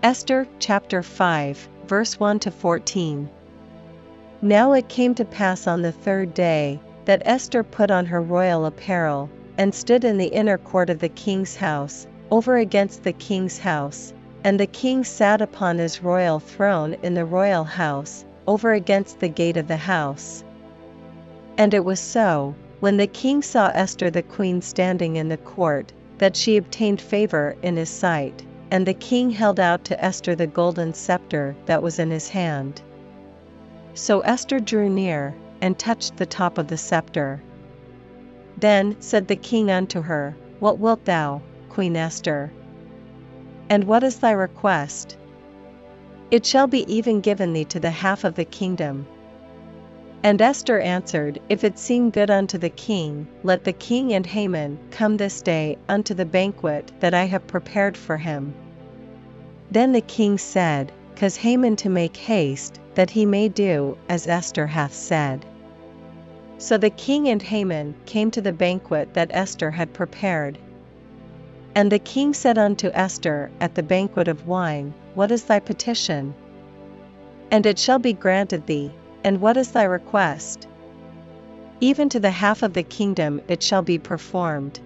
Esther chapter 5, verse 1 to 14. Now it came to pass on the third day that Esther put on her royal apparel, and stood in the inner court of the king's house, over against the king's house. And the king sat upon his royal throne in the royal house, over against the gate of the house. And it was so, when the king saw Esther the queen standing in the court, that she obtained favor in his sight, and the king held out to Esther the golden scepter that was in his hand. So Esther drew near, and touched the top of the scepter. Then said the king unto her, What wilt thou, Queen Esther? And what is thy request? It shall be even given thee to the half of the kingdom. And Esther answered, If it seem good unto the king, let the king and Haman come this day unto the banquet that I have prepared for him. Then the king said, Cause Haman to make haste, that he may do as Esther hath said. So the king and Haman came to the banquet that Esther had prepared. And the king said unto Esther at the banquet of wine, What is thy petition? And it shall be granted thee, and what is thy request? Even to the half of the kingdom it shall be performed.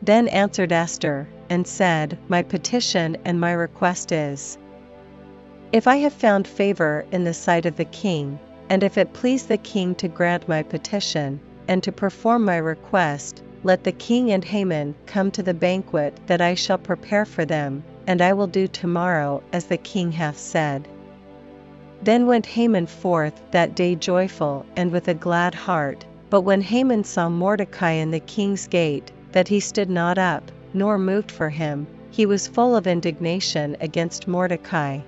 Then answered Esther, and said, My petition and my request is If I have found favor in the sight of the king, and if it please the king to grant my petition, and to perform my request, let the king and Haman come to the banquet that I shall prepare for them, and I will do tomorrow as the king hath said. Then went Haman forth that day joyful and with a glad heart. But when Haman saw Mordecai in the king's gate, that he stood not up, nor moved for him, he was full of indignation against Mordecai.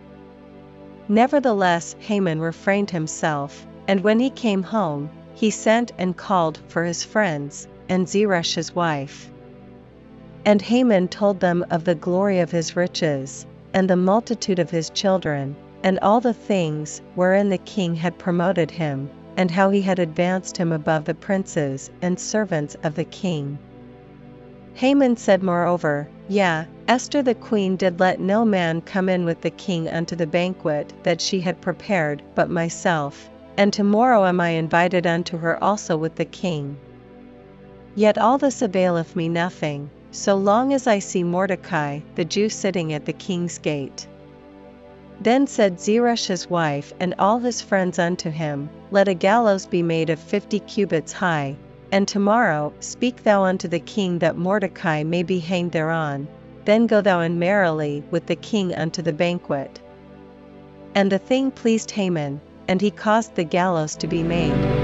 Nevertheless, Haman refrained himself, and when he came home, he sent and called for his friends, and Zeresh his wife. And Haman told them of the glory of his riches, and the multitude of his children, and all the things wherein the king had promoted him, and how he had advanced him above the princes and servants of the king. Haman said moreover, Yea, Esther the queen did let no man come in with the king unto the banquet that she had prepared but myself, and tomorrow am I invited unto her also with the king. Yet all this availeth me nothing, so long as I see Mordecai the Jew sitting at the king's gate. Then said Zeresh his wife and all his friends unto him, Let a gallows be made of fifty cubits high, and tomorrow speak thou unto the king that Mordecai may be hanged thereon, then go thou in merrily with the king unto the banquet. And the thing pleased Haman, and he caused the gallows to be made.